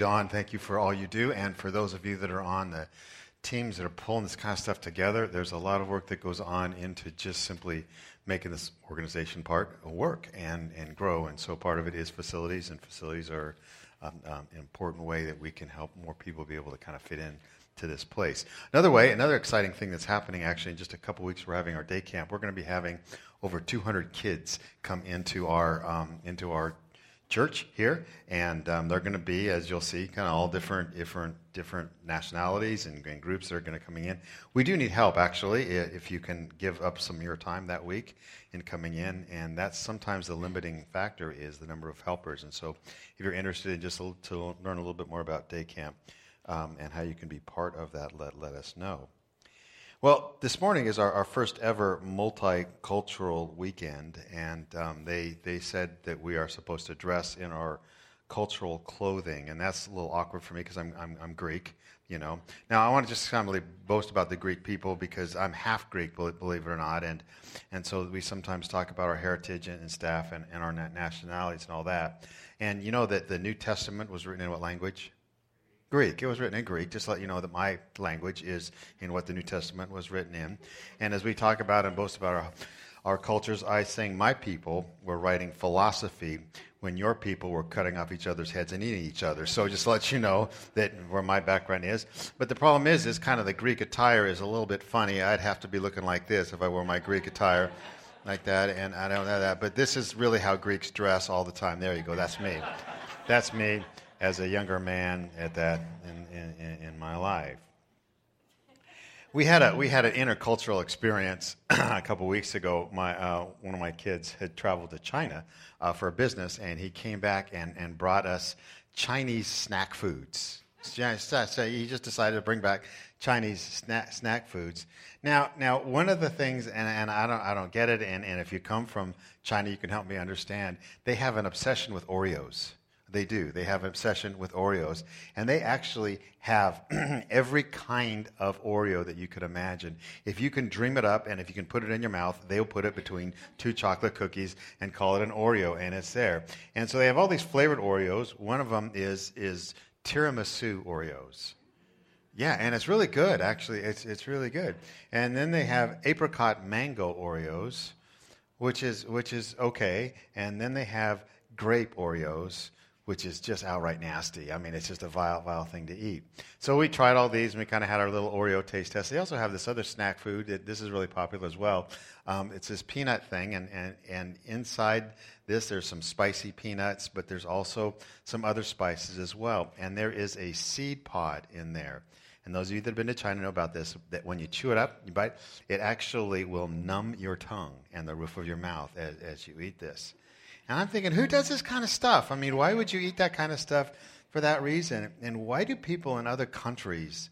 Don. Thank you for all you do. And for those of you that are on the teams that are pulling this kind of stuff together, there's a lot of work that goes on into just simply making this organization part work and, and grow. And so part of it is facilities, and facilities are um, um, an important way that we can help more people be able to kind of fit in to this place. Another way, another exciting thing that's happening actually in just a couple weeks, we're having our day camp. We're going to be having over 200 kids come into our um, into our church here, and um, they're going to be, as you'll see, kind of all different, different, different nationalities and, and groups that are going to coming in. We do need help, actually, if you can give up some of your time that week in coming in, and that's sometimes the limiting factor is the number of helpers. And so, if you're interested in just to learn a little bit more about day camp um, and how you can be part of that, let let us know. Well, this morning is our, our first ever multicultural weekend, and um, they, they said that we are supposed to dress in our cultural clothing, and that's a little awkward for me because I'm, I'm, I'm, Greek, you know. Now, I want to just kind of really boast about the Greek people because I'm half Greek, believe it or not, and, and so we sometimes talk about our heritage and, and staff and, and our nationalities and all that. And you know that the New Testament was written in what language? Greek. It was written in Greek, just to let you know that my language is in what the New Testament was written in. And as we talk about and boast about our, our cultures, I saying my people were writing philosophy when your people were cutting off each other's heads and eating each other. So just let you know that where my background is. But the problem is, is kind of the Greek attire is a little bit funny. I'd have to be looking like this if I wore my Greek attire like that, and I don't know that. But this is really how Greeks dress all the time. There you go. That's me. That's me as a younger man at that in, in, in my life. We had a we had an intercultural experience a couple weeks ago. My uh, one of my kids had traveled to China uh, for a business, and he came back and, and brought us Chinese snack foods. So he just decided to bring back Chinese snack, snack foods. Now, now one of the things, and, and I don't I don't get it, and, and if you come from China, you can help me understand. They have an obsession with Oreos. They do. They have obsession with Oreos. And they actually have every kind of Oreo that you could imagine. If you can dream it up and if you can put it in your mouth, they'll put it between two chocolate cookies and call it an Oreo, and it's there. And so they have all these flavored Oreos. One of them is, is tiramisu Oreos. Yeah, and it's really good, actually. It's, it's really good. And then they have apricot mango Oreos, which is, which is okay. And then they have grape Oreos which is just outright nasty. I mean, it's just a vile, vile thing to eat. So we tried all these, and we kind of had our little Oreo taste test. They also have this other snack food. It, this is really popular as well. Um, it's this peanut thing, and, and, and inside this, there's some spicy peanuts, but there's also some other spices as well. And there is a seed pod in there. And those of you that have been to China know about this, that when you chew it up, you bite, it actually will numb your tongue and the roof of your mouth as, as you eat this. And I'm thinking, who does this kind of stuff? I mean, why would you eat that kind of stuff for that reason? And why do people in other countries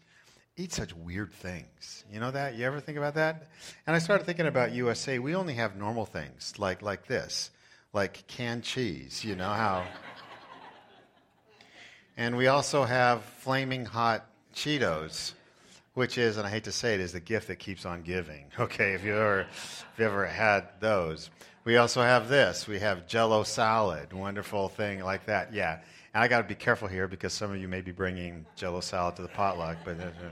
eat such weird things? You know that? You ever think about that? And I started thinking about USA. We only have normal things like like this, like canned cheese. You know how? and we also have flaming hot Cheetos which is, and I hate to say it, is the gift that keeps on giving. Okay, if you ever, if you ever had those. We also have this. We have Jello salad, wonderful thing like that. Yeah, and I got to be careful here because some of you may be bringing Jello salad to the potluck, but. Uh, uh,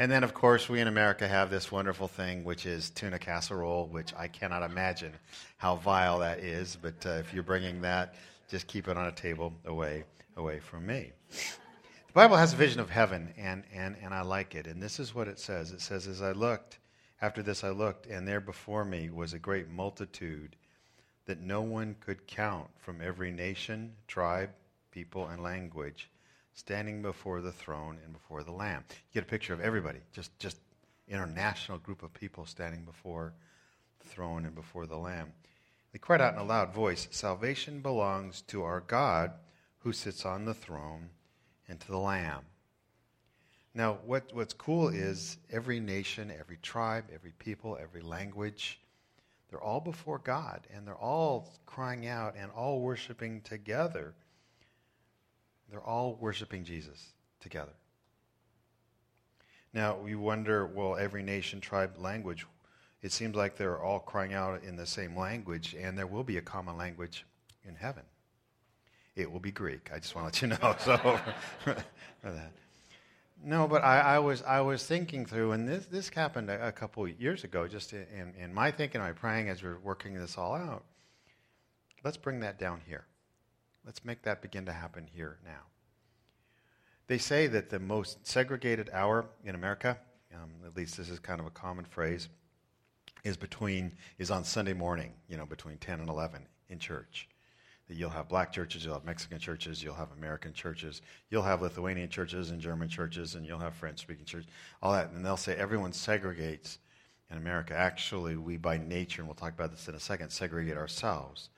and then, of course, we in America have this wonderful thing, which is tuna casserole, which I cannot imagine how vile that is. But uh, if you're bringing that, just keep it on a table away, away from me. The Bible has a vision of heaven, and, and, and I like it. And this is what it says it says, As I looked, after this I looked, and there before me was a great multitude that no one could count from every nation, tribe, people, and language, standing before the throne and before the Lamb. You get a picture of everybody, just, just international group of people standing before the throne and before the Lamb. They cried out in a loud voice Salvation belongs to our God who sits on the throne and to the Lamb. Now, what, what's cool is every nation, every tribe, every people, every language, they're all before God and they're all crying out and all worshiping together. They're all worshiping Jesus together. Now, we wonder well, every nation, tribe, language, it seems like they're all crying out in the same language, and there will be a common language in heaven. It will be Greek. I just want to let you know. So, for that. No, but I, I, was I was thinking through, and this this happened a, a couple years ago, just in, in my thinking, my praying as we we're working this all out. Let's bring that down here. Let's make that begin to happen here now. They say that the most segregated hour in America, um, at least this is kind of a common phrase, is between is on Sunday morning. You know, between ten and eleven in church that you'll have black churches, you'll have Mexican churches, you'll have American churches, you'll have Lithuanian churches and German churches, and you'll have French speaking churches, all that. And they'll say everyone segregates in America. Actually, we by nature, and we'll talk about this in a second, segregate ourselves.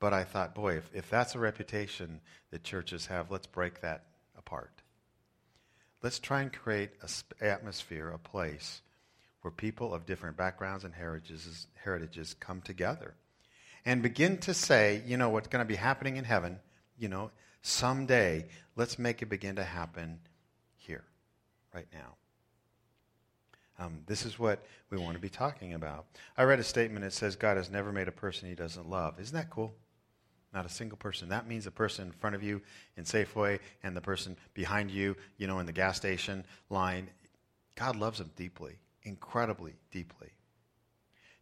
But I thought, boy, if, if that's a reputation that churches have, let's break that apart. Let's try and create an atmosphere, a place where people of different backgrounds and heritages, heritages come together and begin to say, you know, what's going to be happening in heaven, you know, someday, let's make it begin to happen here, right now. Um, this is what we want to be talking about. I read a statement that says God has never made a person he doesn't love. Isn't that cool? Not a single person. That means the person in front of you in Safeway and the person behind you, you know, in the gas station line. God loves them deeply, incredibly deeply.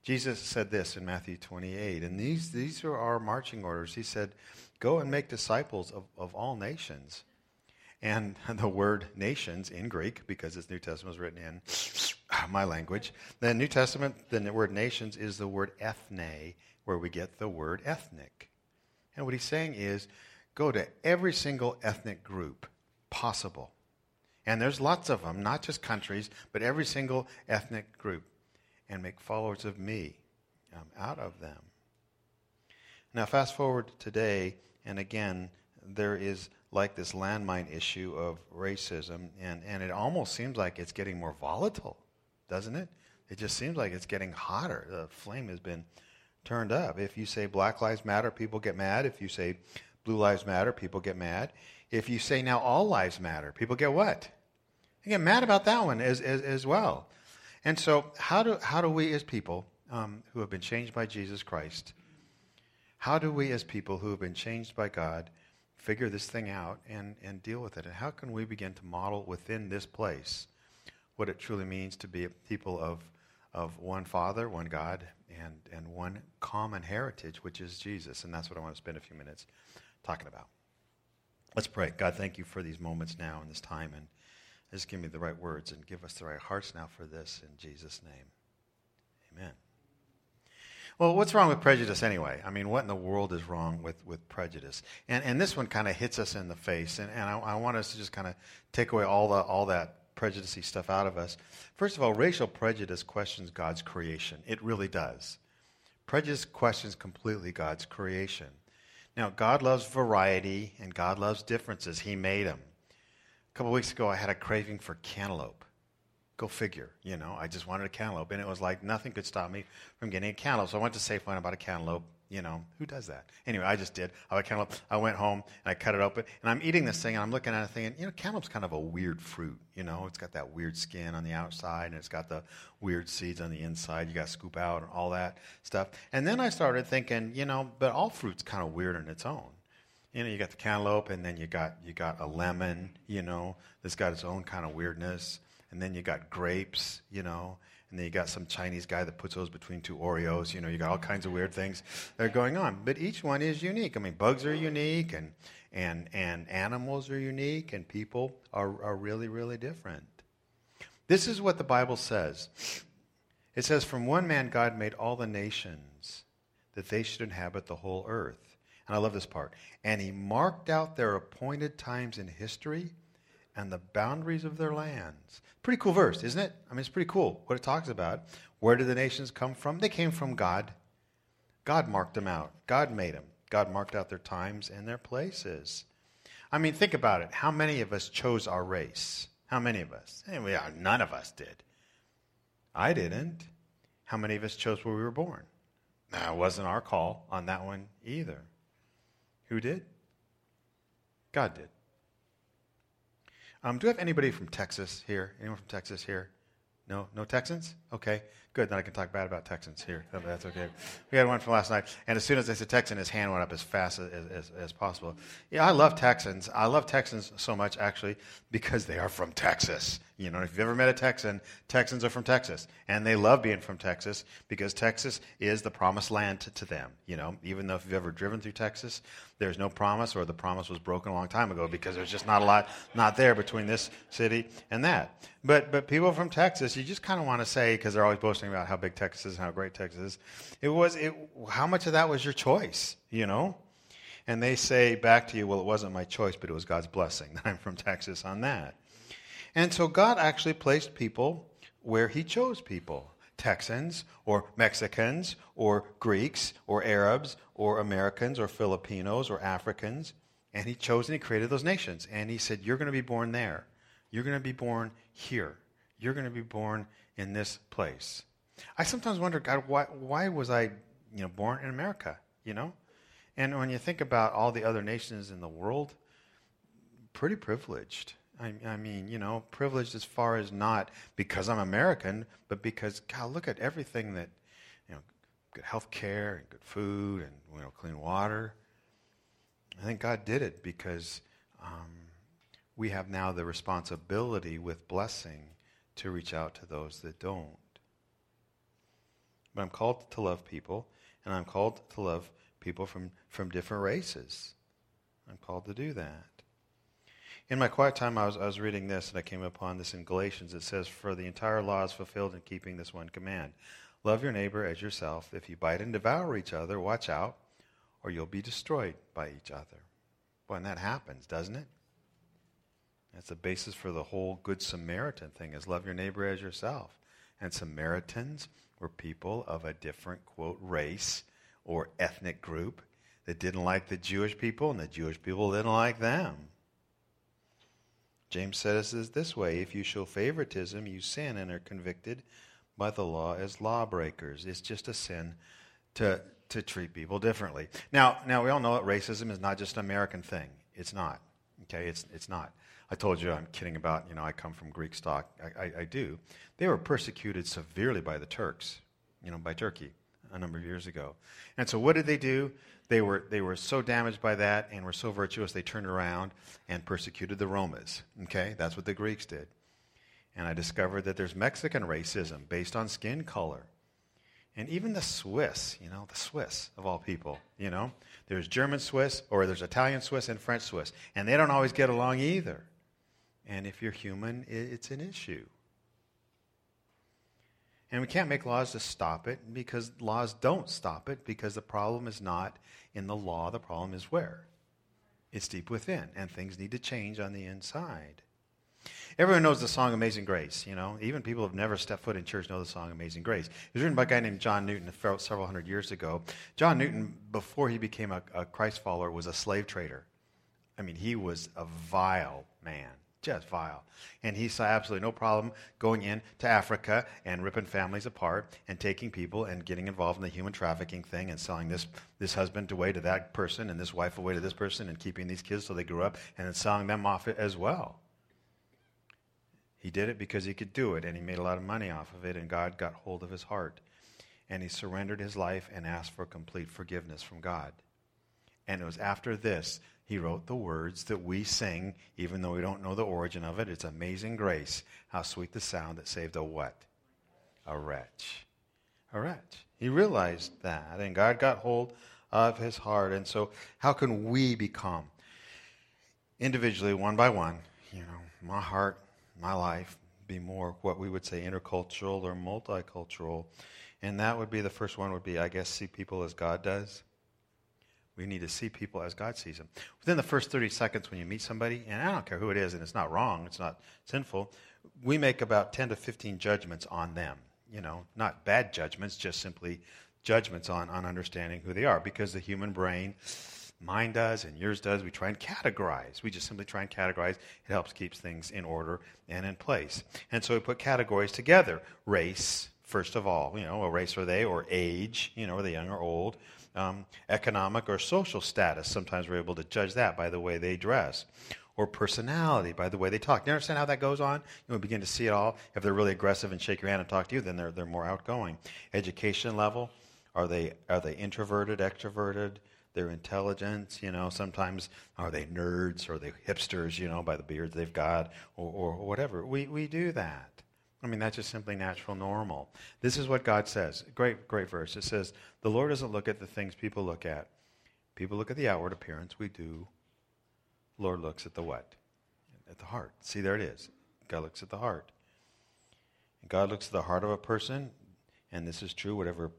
Jesus said this in Matthew 28, and these, these are our marching orders. He said, Go and make disciples of, of all nations. And the word nations in Greek, because this New Testament was written in my language, the New Testament, the word nations is the word ethne, where we get the word ethnic. And what he's saying is go to every single ethnic group possible. And there's lots of them, not just countries, but every single ethnic group and make followers of me um, out of them. Now, fast forward to today, and again, there is like this landmine issue of racism, and, and it almost seems like it's getting more volatile, doesn't it? It just seems like it's getting hotter. The flame has been turned up. If you say Black Lives Matter, people get mad. If you say Blue Lives Matter, people get mad. If you say now all lives matter, people get what? They get mad about that one as, as, as well. And so, how do, how do we as people um, who have been changed by Jesus Christ, how do we as people who have been changed by God figure this thing out and, and deal with it? And how can we begin to model within this place what it truly means to be a people of, of one Father, one God, and, and one common heritage, which is Jesus? And that's what I want to spend a few minutes talking about. Let's pray. God, thank you for these moments now and this time. And just give me the right words and give us the right hearts now for this in Jesus' name. Amen. Well, what's wrong with prejudice anyway? I mean, what in the world is wrong with, with prejudice? And, and this one kind of hits us in the face, and, and I, I want us to just kind of take away all, the, all that prejudicey stuff out of us. First of all, racial prejudice questions God's creation. It really does. Prejudice questions completely God's creation. Now, God loves variety and God loves differences. He made them. A couple weeks ago, I had a craving for cantaloupe. Go figure, you know. I just wanted a cantaloupe, and it was like nothing could stop me from getting a cantaloupe. So I went to Safeway and bought a cantaloupe. You know, who does that? Anyway, I just did. I bought a cantaloupe. I went home and I cut it open, and I'm eating this thing, and I'm looking at it thinking, you know, cantaloupe's kind of a weird fruit. You know, it's got that weird skin on the outside, and it's got the weird seeds on the inside. You got to scoop out and all that stuff. And then I started thinking, you know, but all fruit's kind of weird on its own you know, you got the cantaloupe, and then you got you got a lemon, you know, that's got its own kind of weirdness, and then you got grapes, you know, and then you got some Chinese guy that puts those between two Oreos, you know, you got all kinds of weird things that are going on. But each one is unique. I mean, bugs are unique, and and and animals are unique, and people are are really really different. This is what the Bible says. It says, "From one man God made all the nations, that they should inhabit the whole earth." And I love this part. And he marked out their appointed times in history and the boundaries of their lands. Pretty cool verse, isn't it? I mean, it's pretty cool what it talks about. Where did the nations come from? They came from God. God marked them out, God made them. God marked out their times and their places. I mean, think about it. How many of us chose our race? How many of us? Eh, anyway, none of us did. I didn't. How many of us chose where we were born? That wasn't our call on that one either. Who did? God did. Um, do we have anybody from Texas here? Anyone from Texas here? No, no Texans. Okay, Good, then I can talk bad about Texans here. That's okay. We had one from last night, and as soon as I said Texan, his hand went up as fast as, as, as possible. Yeah, I love Texans. I love Texans so much, actually, because they are from Texas. You know, if you've ever met a Texan, Texans are from Texas, and they love being from Texas because Texas is the promised land to, to them. You know, even though if you've ever driven through Texas, there's no promise, or the promise was broken a long time ago because there's just not a lot not there between this city and that. But but people from Texas, you just kind of want to say because they're always boasting about how big Texas is and how great Texas is. It was it. How much of that was your choice? You know. And they say back to you, well, it wasn't my choice, but it was God's blessing that I'm from Texas on that. And so God actually placed people where He chose people Texans or Mexicans or Greeks or Arabs or Americans or Filipinos or Africans. And He chose and He created those nations. And He said, You're going to be born there. You're going to be born here. You're going to be born in this place. I sometimes wonder, God, why, why was I you know, born in America? You know? And when you think about all the other nations in the world, pretty privileged. I, I, mean, you know, privileged as far as not because I'm American, but because God, look at everything that, you know, good health care and good food and you know, clean water. I think God did it because um, we have now the responsibility with blessing to reach out to those that don't. But I'm called to love people, and I'm called to love people from, from different races. I'm called to do that. In my quiet time, I was, I was reading this, and I came upon this in Galatians. It says, For the entire law is fulfilled in keeping this one command Love your neighbor as yourself. If you bite and devour each other, watch out, or you'll be destroyed by each other. Boy, and that happens, doesn't it? That's the basis for the whole Good Samaritan thing is love your neighbor as yourself. And Samaritans were people of a different, quote, race or ethnic group that didn't like the Jewish people, and the Jewish people didn't like them. James says it this way if you show favoritism, you sin and are convicted by the law as lawbreakers. It's just a sin to, to treat people differently. Now, now, we all know that racism is not just an American thing. It's not. Okay, it's, it's not. I told you I'm kidding about, you know, I come from Greek stock. I, I, I do. They were persecuted severely by the Turks, you know, by Turkey a number of years ago. And so what did they do? They were, they were so damaged by that and were so virtuous, they turned around and persecuted the Romans. Okay? That's what the Greeks did. And I discovered that there's Mexican racism based on skin color. And even the Swiss, you know, the Swiss of all people, you know, there's German Swiss or there's Italian Swiss and French Swiss. And they don't always get along either. And if you're human, it's an issue. And we can't make laws to stop it because laws don't stop it because the problem is not in the law. The problem is where? It's deep within, and things need to change on the inside. Everyone knows the song Amazing Grace, you know. Even people who have never stepped foot in church know the song Amazing Grace. It was written by a guy named John Newton several hundred years ago. John Newton, before he became a, a Christ follower, was a slave trader. I mean, he was a vile man just vile. And he saw absolutely no problem going in to Africa and ripping families apart and taking people and getting involved in the human trafficking thing and selling this, this husband away to that person and this wife away to this person and keeping these kids till they grew up and then selling them off as well. He did it because he could do it and he made a lot of money off of it and God got hold of his heart. And he surrendered his life and asked for complete forgiveness from God. And it was after this he wrote the words that we sing, even though we don't know the origin of it. It's amazing grace. How sweet the sound that saved a what? A wretch. A wretch. He realized that, and God got hold of his heart. And so, how can we become individually, one by one, you know, my heart, my life, be more what we would say intercultural or multicultural? And that would be the first one, would be, I guess, see people as God does we need to see people as God sees them. Within the first 30 seconds when you meet somebody, and I don't care who it is, and it's not wrong, it's not sinful, we make about 10 to 15 judgments on them. You know, not bad judgments, just simply judgments on, on understanding who they are. Because the human brain, mine does and yours does, we try and categorize. We just simply try and categorize. It helps keeps things in order and in place. And so we put categories together. Race, first of all, you know, a race are they, or age, you know, are they young or old? Um, economic or social status. Sometimes we're able to judge that by the way they dress. or personality by the way they talk. Do you understand how that goes on? You begin to see it all. If they're really aggressive and shake your hand and talk to you, then they're, they're more outgoing. Education level, are they, are they introverted, extroverted? Their intelligence, you know, sometimes are they nerds or they hipsters, you know, by the beards they've got or, or whatever. We, we do that. I mean, that's just simply natural, normal. This is what God says. Great, great verse. It says, The Lord doesn't look at the things people look at. People look at the outward appearance. We do. Lord looks at the what? At the heart. See, there it is. God looks at the heart. And God looks at the heart of a person, and this is true, whatever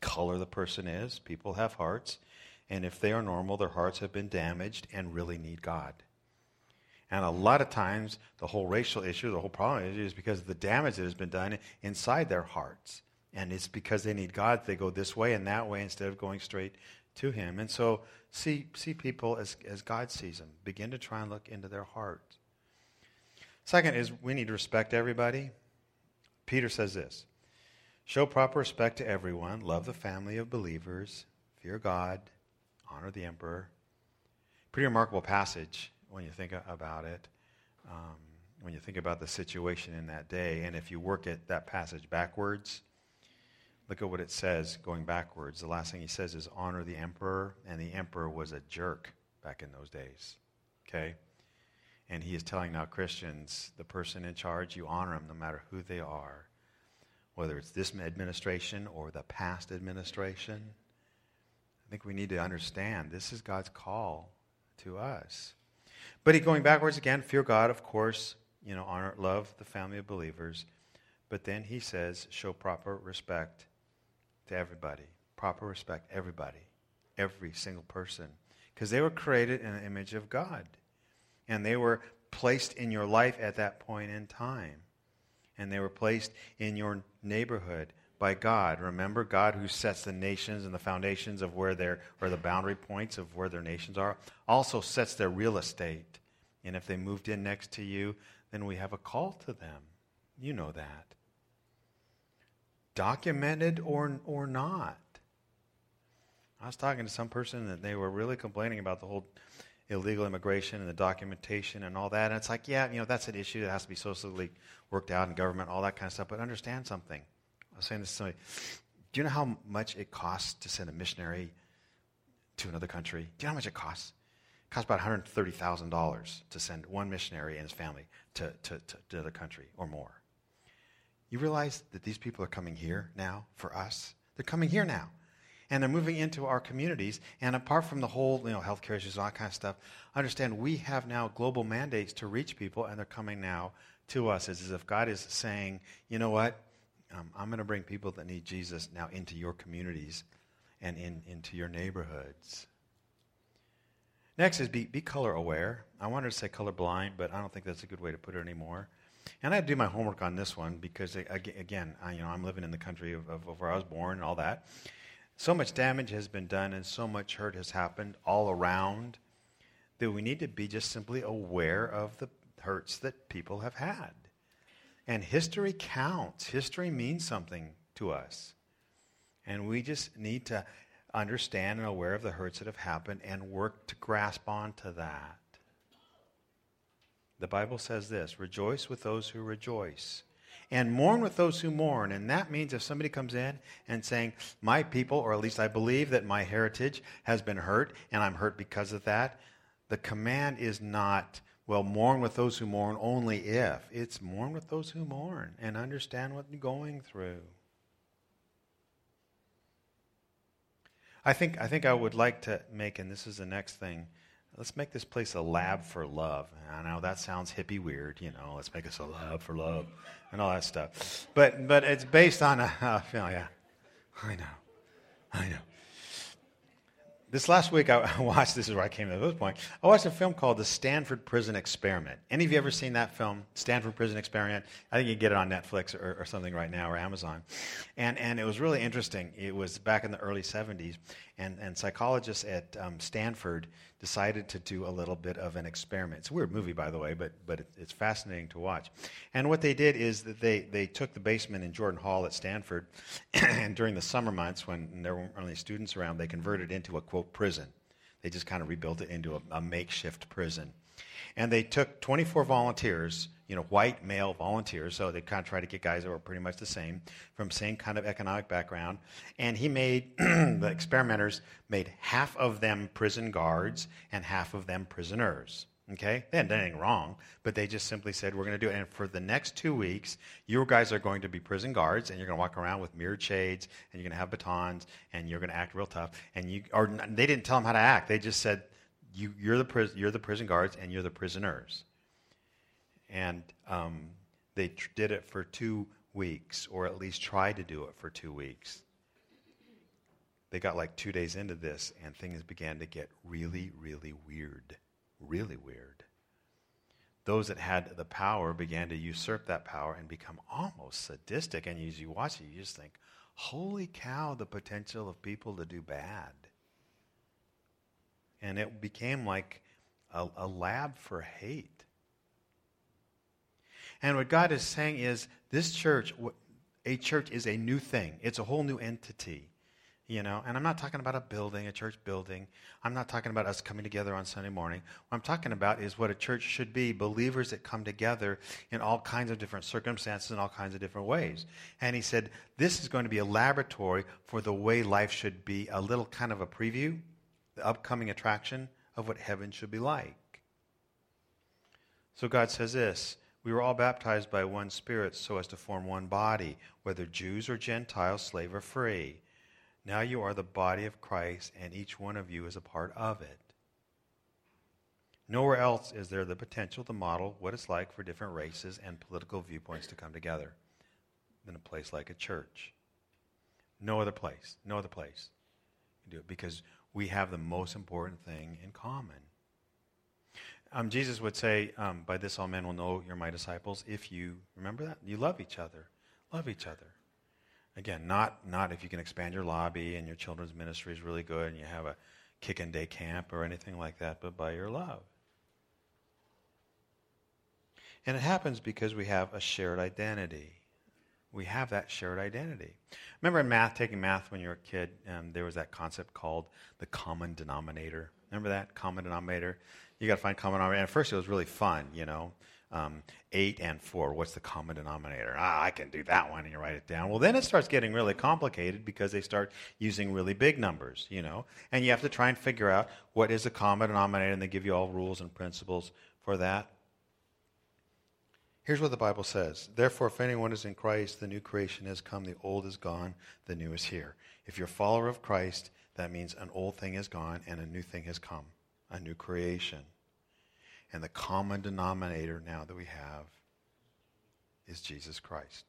color the person is. People have hearts. And if they are normal, their hearts have been damaged and really need God. And a lot of times, the whole racial issue, the whole problem is because of the damage that has been done inside their hearts. And it's because they need God, they go this way and that way instead of going straight to Him. And so, see, see people as, as God sees them. Begin to try and look into their heart. Second is we need to respect everybody. Peter says this Show proper respect to everyone, love the family of believers, fear God, honor the emperor. Pretty remarkable passage when you think about it, um, when you think about the situation in that day. And if you work at that passage backwards, look at what it says going backwards. The last thing he says is honor the emperor, and the emperor was a jerk back in those days. Okay? And he is telling now Christians, the person in charge, you honor him no matter who they are, whether it's this administration or the past administration. I think we need to understand this is God's call to us. But he going backwards again, fear God, of course, you know, honor, love the family of believers. But then he says, show proper respect to everybody. Proper respect, everybody. Every single person. Because they were created in the image of God. And they were placed in your life at that point in time. And they were placed in your neighborhood by God. Remember, God who sets the nations and the foundations of where their or the boundary points of where their nations are, also sets their real estate. And if they moved in next to you, then we have a call to them. You know that. Documented or or not. I was talking to some person that they were really complaining about the whole illegal immigration and the documentation and all that. And it's like, yeah, you know, that's an issue that has to be socially worked out in government, all that kind of stuff. But understand something. I was saying this to somebody. Do you know how much it costs to send a missionary to another country? Do you know how much it costs? It costs about $130,000 to send one missionary and his family to, to, to, to another country or more. You realize that these people are coming here now for us? They're coming here now. And they're moving into our communities. And apart from the whole, you know, healthcare issues, and all that kind of stuff, understand we have now global mandates to reach people, and they're coming now to us. It's as if God is saying, you know what? Um, I'm going to bring people that need Jesus now into your communities and in, into your neighborhoods. Next is be, be color aware. I wanted to say color blind, but I don't think that's a good way to put it anymore. And I do my homework on this one because, again, I, you know, I'm living in the country of, of, of where I was born and all that. So much damage has been done and so much hurt has happened all around that we need to be just simply aware of the hurts that people have had. And history counts. History means something to us. And we just need to understand and aware of the hurts that have happened and work to grasp onto that. The Bible says this rejoice with those who rejoice and mourn with those who mourn. And that means if somebody comes in and saying, My people, or at least I believe that my heritage has been hurt and I'm hurt because of that, the command is not well, mourn with those who mourn only if. It's mourn with those who mourn and understand what you're going through. I think, I think I would like to make, and this is the next thing, let's make this place a lab for love. I know that sounds hippie weird, you know, let's make us a lab for love and all that stuff. But, but it's based on a, uh, yeah, I know, I know. This last week, I watched, this is where I came to this point. I watched a film called The Stanford Prison Experiment. Any of you ever seen that film, Stanford Prison Experiment? I think you can get it on Netflix or, or something right now or Amazon. And, and it was really interesting. It was back in the early 70s, and, and psychologists at um, Stanford decided to do a little bit of an experiment. It's a weird movie, by the way, but, but it, it's fascinating to watch. And what they did is that they, they took the basement in Jordan Hall at Stanford, and during the summer months when there weren't any students around, they converted it into a, quote, prison. They just kind of rebuilt it into a, a makeshift prison. And they took 24 volunteers, you know, white male volunteers, so they kind of tried to get guys that were pretty much the same, from same kind of economic background. And he made, the experimenters made half of them prison guards and half of them prisoners. Okay? They hadn't done anything wrong, but they just simply said, We're going to do it. And for the next two weeks, you guys are going to be prison guards, and you're going to walk around with mirrored shades, and you're going to have batons, and you're going to act real tough. And you, or they didn't tell them how to act. They just said, you, you're, the pris- you're the prison guards, and you're the prisoners. And um, they tr- did it for two weeks, or at least tried to do it for two weeks. They got like two days into this, and things began to get really, really weird really weird. Those that had the power began to usurp that power and become almost sadistic. And as you watch it, you just think, holy cow, the potential of people to do bad. And it became like a, a lab for hate. And what God is saying is this church, a church is a new thing, it's a whole new entity you know? And i'm not talking about a building a church building. I'm not talking about us coming together on sunday morning. What i'm talking about is what a church should be believers that come together in all kinds of different circumstances in all kinds of different ways. And he said this is going to be a laboratory for the way life should be a little kind of a preview the upcoming attraction of what heaven should be like. So god says this we were all baptized by one spirit so as to form one body whether jews or gentiles slave or free now you are the body of Christ, and each one of you is a part of it. Nowhere else is there the potential to model what it's like for different races and political viewpoints to come together than a place like a church. No other place. No other place. Do it because we have the most important thing in common. Um, Jesus would say, um, By this all men will know you're my disciples if you, remember that? You love each other. Love each other. Again, not, not if you can expand your lobby and your children's ministry is really good and you have a kick and day camp or anything like that, but by your love. And it happens because we have a shared identity. We have that shared identity. Remember in math, taking math when you were a kid, um, there was that concept called the common denominator. Remember that common denominator? You got to find common denominator. And at first, it was really fun, you know um, 8 and 4. What's the common denominator? Ah, I can do that one, and you write it down. Well, then it starts getting really complicated because they start using really big numbers, you know, and you have to try and figure out what is the common denominator, and they give you all rules and principles for that. Here's what the Bible says Therefore, if anyone is in Christ, the new creation has come, the old is gone, the new is here. If you're a follower of Christ, that means an old thing is gone and a new thing has come, a new creation. And the common denominator now that we have is Jesus Christ.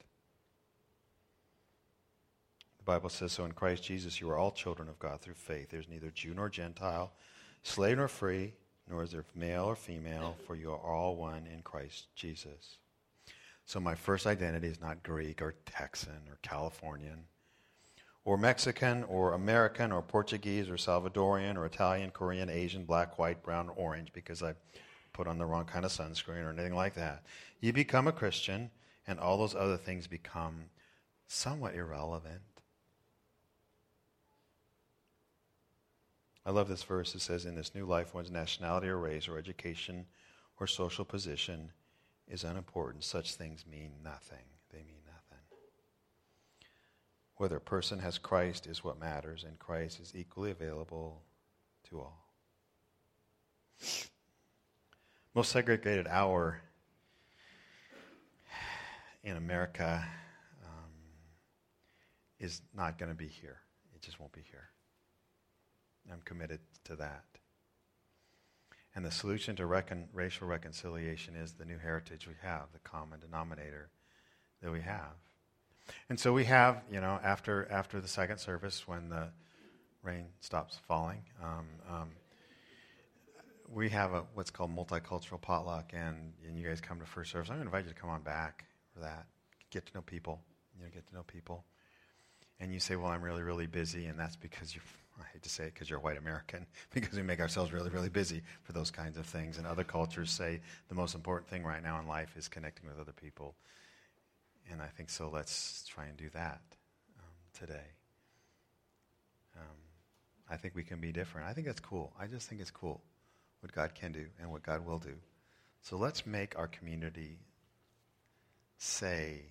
The Bible says so in Christ Jesus, you are all children of God through faith. There's neither Jew nor Gentile, slave nor free, nor is there male or female, for you are all one in Christ Jesus. So my first identity is not Greek or Texan or Californian or Mexican or American or Portuguese or Salvadorian or Italian, Korean, Asian, black, white, brown, or orange because I put on the wrong kind of sunscreen or anything like that. You become a Christian, and all those other things become somewhat irrelevant. I love this verse. It says, In this new life, one's nationality or race or education or social position is unimportant. Such things mean nothing. They mean nothing. Whether a person has Christ is what matters, and Christ is equally available to all most segregated hour in America um, is not going to be here. It just won't be here. I'm committed to that. And the solution to recon- racial reconciliation is the new heritage we have, the common denominator that we have. And so we have, you know, after, after the second service, when the rain stops falling, um, um, we have a what's called multicultural potluck, and, and you guys come to first service. I'm going to invite you to come on back for that. Get to know people. You know, get to know people. And you say, "Well, I'm really, really busy," and that's because you. I hate to say it because you're a white American, because we make ourselves really, really busy for those kinds of things. And other cultures say the most important thing right now in life is connecting with other people. And I think so. Let's try and do that um, today. Um, I think we can be different. I think that's cool. I just think it's cool what God can do and what God will do So let's make our community say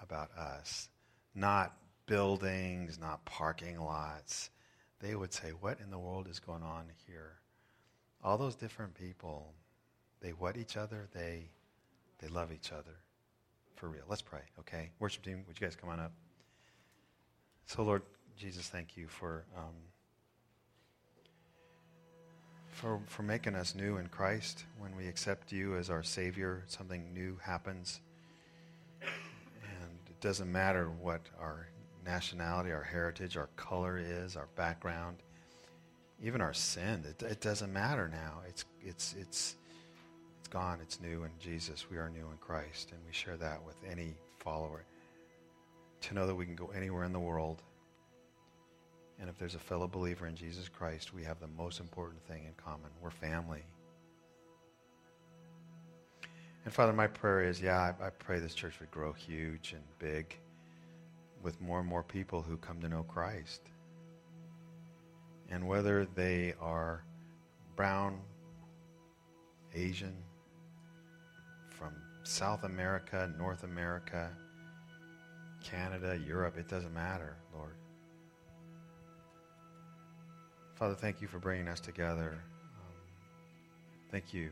about us, not buildings, not parking lots. They would say, What in the world is going on here? All those different people, they what each other? They, they love each other. For real. Let's pray, okay? Worship team, would you guys come on up? So, Lord Jesus, thank you for. Um, for, for making us new in Christ. When we accept you as our Savior, something new happens. And it doesn't matter what our nationality, our heritage, our color is, our background, even our sin. It, it doesn't matter now. It's, it's, it's, it's gone. It's new in Jesus. We are new in Christ. And we share that with any follower. To know that we can go anywhere in the world and if there's a fellow believer in Jesus Christ, we have the most important thing in common. We're family. And Father, my prayer is yeah, I, I, pray this church would grow huge and big with more and more people who come to know Christ. And whether they are brown, Asian, from South America, North America, Canada, Europe, it doesn't matter, Lord. Father, thank you for bringing us together. Um, thank you.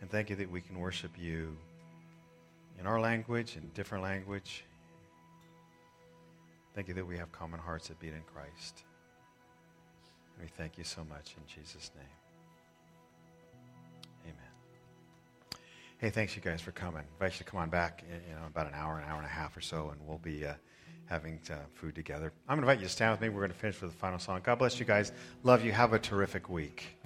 And thank you that we can worship you in our language, in different language. Thank you that we have common hearts that beat in Christ. And we thank you so much in Jesus' name. Amen. Hey, thanks you guys for coming. I invite you to come on back in you know, about an hour, an hour and a half or so, and we'll be. Uh, having uh, food together. I'm going to invite you to stand with me. We're going to finish with the final song. God bless you guys. Love you. Have a terrific week.